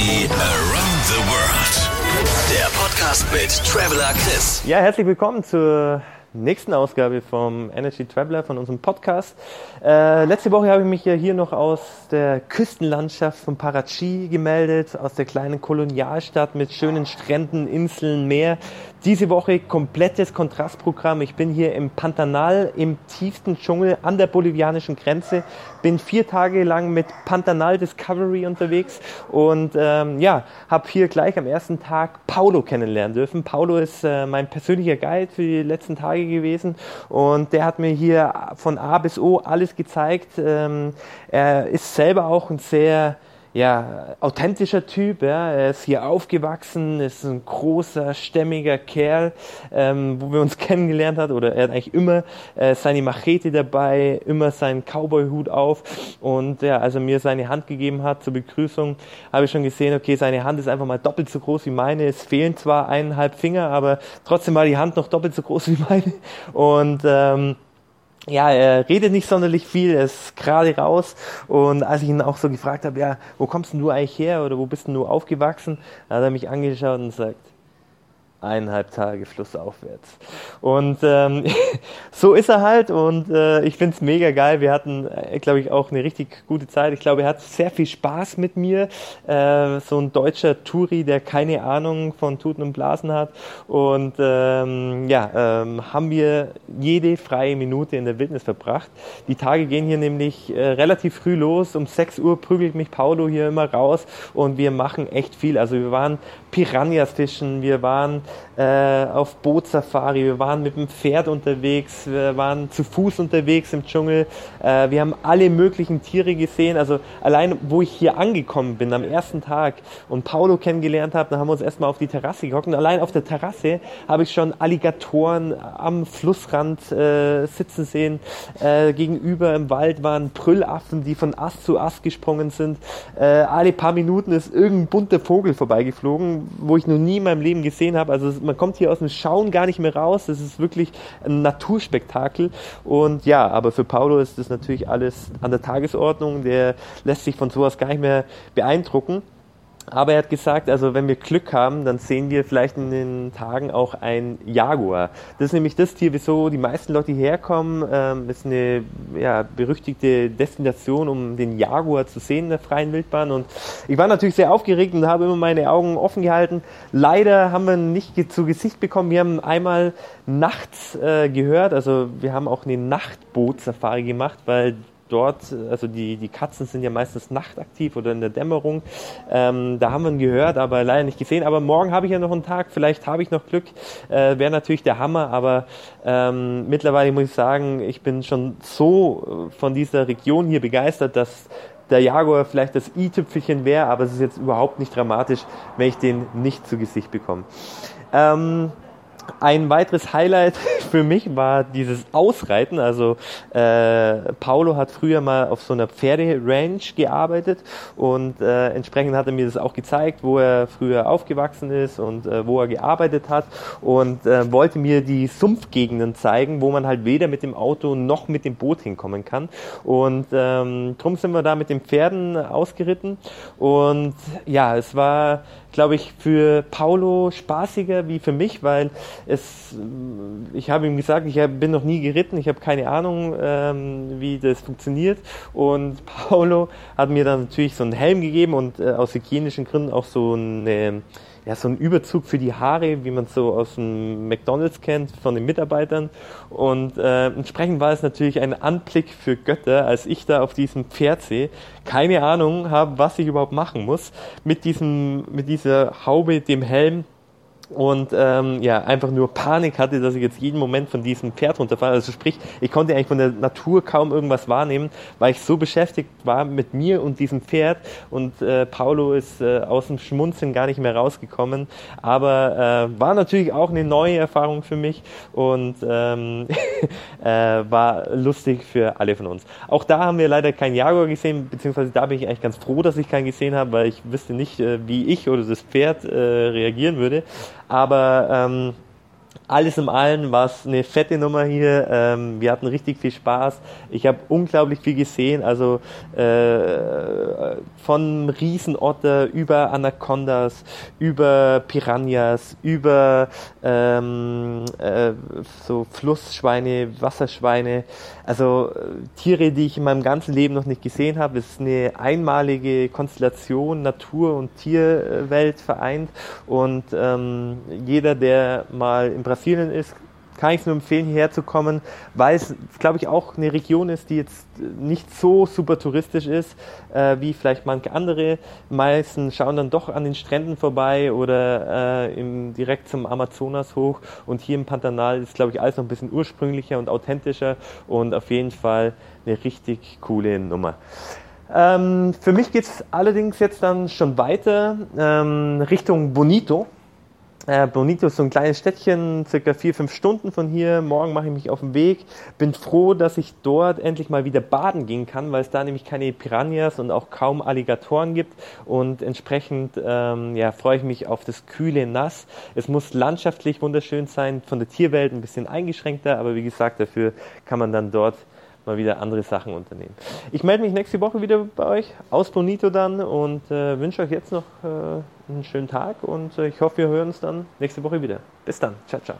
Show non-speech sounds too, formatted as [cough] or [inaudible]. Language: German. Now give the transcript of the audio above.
Around the World. Der Podcast mit Traveler Chris. Ja, herzlich willkommen zur nächsten Ausgabe vom Energy Traveler von unserem Podcast. Äh, letzte Woche habe ich mich ja hier noch aus der Küstenlandschaft von Parachi gemeldet, aus der kleinen Kolonialstadt mit schönen Stränden, Inseln, Meer. Diese Woche komplettes Kontrastprogramm. Ich bin hier im Pantanal, im tiefsten Dschungel an der bolivianischen Grenze. Bin vier Tage lang mit Pantanal Discovery unterwegs und ähm, ja, habe hier gleich am ersten Tag Paulo kennenlernen dürfen. Paulo ist äh, mein persönlicher Guide für die letzten Tage gewesen und der hat mir hier von A bis O alles gezeigt. Ähm, er ist selber auch ein sehr ja, authentischer Typ. Ja. Er ist hier aufgewachsen, ist ein großer, stämmiger Kerl, ähm, wo wir uns [laughs] kennengelernt hat. Oder er hat eigentlich immer äh, seine Machete dabei, immer seinen Cowboy-Hut auf. Und ja, als er mir seine Hand gegeben hat zur Begrüßung, habe ich schon gesehen, okay, seine Hand ist einfach mal doppelt so groß wie meine. Es fehlen zwar eineinhalb Finger, aber trotzdem war die Hand noch doppelt so groß wie meine. Und ähm, ja, er redet nicht sonderlich viel, er ist gerade raus. Und als ich ihn auch so gefragt habe, ja, wo kommst denn du eigentlich her oder wo bist denn du aufgewachsen, hat er mich angeschaut und sagt, eineinhalb Tage flussaufwärts. Und ähm, [laughs] so ist er halt und äh, ich find's mega geil. Wir hatten, äh, glaube ich, auch eine richtig gute Zeit. Ich glaube, er hat sehr viel Spaß mit mir. Äh, so ein deutscher Touri, der keine Ahnung von Tuten und Blasen hat. Und ähm, ja, ähm, haben wir jede freie Minute in der Wildnis verbracht. Die Tage gehen hier nämlich äh, relativ früh los. Um 6 Uhr prügelt mich Paulo hier immer raus und wir machen echt viel. Also wir waren Piranhas fischen, wir waren äh, auf Bootsafari, wir waren mit dem Pferd unterwegs, wir waren zu Fuß unterwegs im Dschungel, äh, wir haben alle möglichen Tiere gesehen. Also allein, wo ich hier angekommen bin am ersten Tag und Paulo kennengelernt habe, dann haben wir uns erstmal auf die Terrasse gehockt und allein auf der Terrasse habe ich schon Alligatoren am Flussrand äh, sitzen sehen. Äh, gegenüber im Wald waren Brüllaffen, die von Ast zu Ast gesprungen sind. Äh, alle paar Minuten ist irgendein bunter Vogel vorbeigeflogen, wo ich noch nie in meinem Leben gesehen habe. Also man kommt hier aus dem Schauen gar nicht mehr raus. Das ist wirklich ein Naturspektakel. Und ja, aber für Paulo ist das natürlich alles an der Tagesordnung. Der lässt sich von sowas gar nicht mehr beeindrucken. Aber er hat gesagt, also wenn wir Glück haben, dann sehen wir vielleicht in den Tagen auch ein Jaguar. Das ist nämlich das Tier, wieso die meisten Leute hierher kommen. Ähm, ist eine ja, berüchtigte Destination, um den Jaguar zu sehen in der freien Wildbahn. Und ich war natürlich sehr aufgeregt und habe immer meine Augen offen gehalten. Leider haben wir nicht zu Gesicht bekommen. Wir haben einmal nachts äh, gehört, also wir haben auch eine Nachtbootsafari gemacht, weil dort, also die, die Katzen sind ja meistens nachtaktiv oder in der Dämmerung. Ähm, da haben wir ihn gehört, aber leider nicht gesehen. Aber morgen habe ich ja noch einen Tag, vielleicht habe ich noch Glück. Äh, Wäre natürlich der Hammer, aber ähm, mittlerweile muss ich sagen, ich bin schon so äh, von dieser Region hier begeistert, dass der Jaguar vielleicht das i-Tüpfelchen wäre, aber es ist jetzt überhaupt nicht dramatisch, wenn ich den nicht zu Gesicht bekomme. Ähm, ein weiteres Highlight [laughs] für mich war dieses Ausreiten. Also äh, Paulo hat früher mal auf so einer Pferderanch gearbeitet und äh, entsprechend hat er mir das auch gezeigt, wo er früher aufgewachsen ist und äh, wo er gearbeitet hat und äh, wollte mir die Sumpfgegenden zeigen, wo man halt weder mit dem Auto noch mit dem Boot hinkommen kann. Und ähm, drum sind wir da mit den Pferden ausgeritten und ja, es war glaube ich, für Paulo spaßiger wie für mich, weil es, ich habe ihm gesagt, ich bin noch nie geritten, ich habe keine Ahnung, ähm, wie das funktioniert. Und [laughs] Paulo hat mir dann natürlich so einen Helm gegeben und äh, aus hygienischen Gründen auch so eine ja, so ein Überzug für die Haare, wie man es so aus dem McDonalds kennt, von den Mitarbeitern. Und äh, entsprechend war es natürlich ein Anblick für Götter, als ich da auf diesem Pferd sehe, keine Ahnung habe, was ich überhaupt machen muss, mit diesem, mit dieser Haube, dem Helm, und ähm, ja, einfach nur Panik hatte, dass ich jetzt jeden Moment von diesem Pferd runterfalle. Also sprich, ich konnte eigentlich von der Natur kaum irgendwas wahrnehmen, weil ich so beschäftigt war mit mir und diesem Pferd und äh, Paulo ist äh, aus dem Schmunzeln gar nicht mehr rausgekommen. Aber äh, war natürlich auch eine neue Erfahrung für mich und ähm, äh, [laughs] [laughs] war lustig für alle von uns. Auch da haben wir leider keinen Jaguar gesehen, beziehungsweise da bin ich eigentlich ganz froh, dass ich keinen gesehen habe, weil ich wüsste nicht, äh, wie ich oder das Pferd äh, reagieren würde. Aber ähm, alles im Allen war es eine fette Nummer hier. Ähm, wir hatten richtig viel Spaß. Ich habe unglaublich viel gesehen. Also äh, von Riesenotter über Anacondas, über Piranhas, über ähm, äh, so Flussschweine, Wasserschweine. Also äh, Tiere, die ich in meinem ganzen Leben noch nicht gesehen habe. Es ist eine einmalige Konstellation, Natur und Tierwelt vereint. Und ähm, jeder, der mal in Brasilien Brasilien ist, kann ich es nur empfehlen, hierher zu kommen, weil es, glaube ich, auch eine Region ist, die jetzt nicht so super touristisch ist, äh, wie vielleicht manche andere. Meisten schauen dann doch an den Stränden vorbei oder äh, im, direkt zum Amazonas hoch. Und hier im Pantanal ist, glaube ich, alles noch ein bisschen ursprünglicher und authentischer und auf jeden Fall eine richtig coole Nummer. Ähm, für mich geht es allerdings jetzt dann schon weiter ähm, Richtung Bonito. Äh, Bonito ist so ein kleines Städtchen, circa vier, fünf Stunden von hier. Morgen mache ich mich auf den Weg. Bin froh, dass ich dort endlich mal wieder baden gehen kann, weil es da nämlich keine Piranhas und auch kaum Alligatoren gibt. Und entsprechend ähm, ja, freue ich mich auf das kühle Nass. Es muss landschaftlich wunderschön sein, von der Tierwelt ein bisschen eingeschränkter, aber wie gesagt, dafür kann man dann dort mal wieder andere Sachen unternehmen. Ich melde mich nächste Woche wieder bei euch aus Bonito dann und äh, wünsche euch jetzt noch äh, einen schönen Tag und äh, ich hoffe, wir hören uns dann nächste Woche wieder. Bis dann. Ciao, ciao.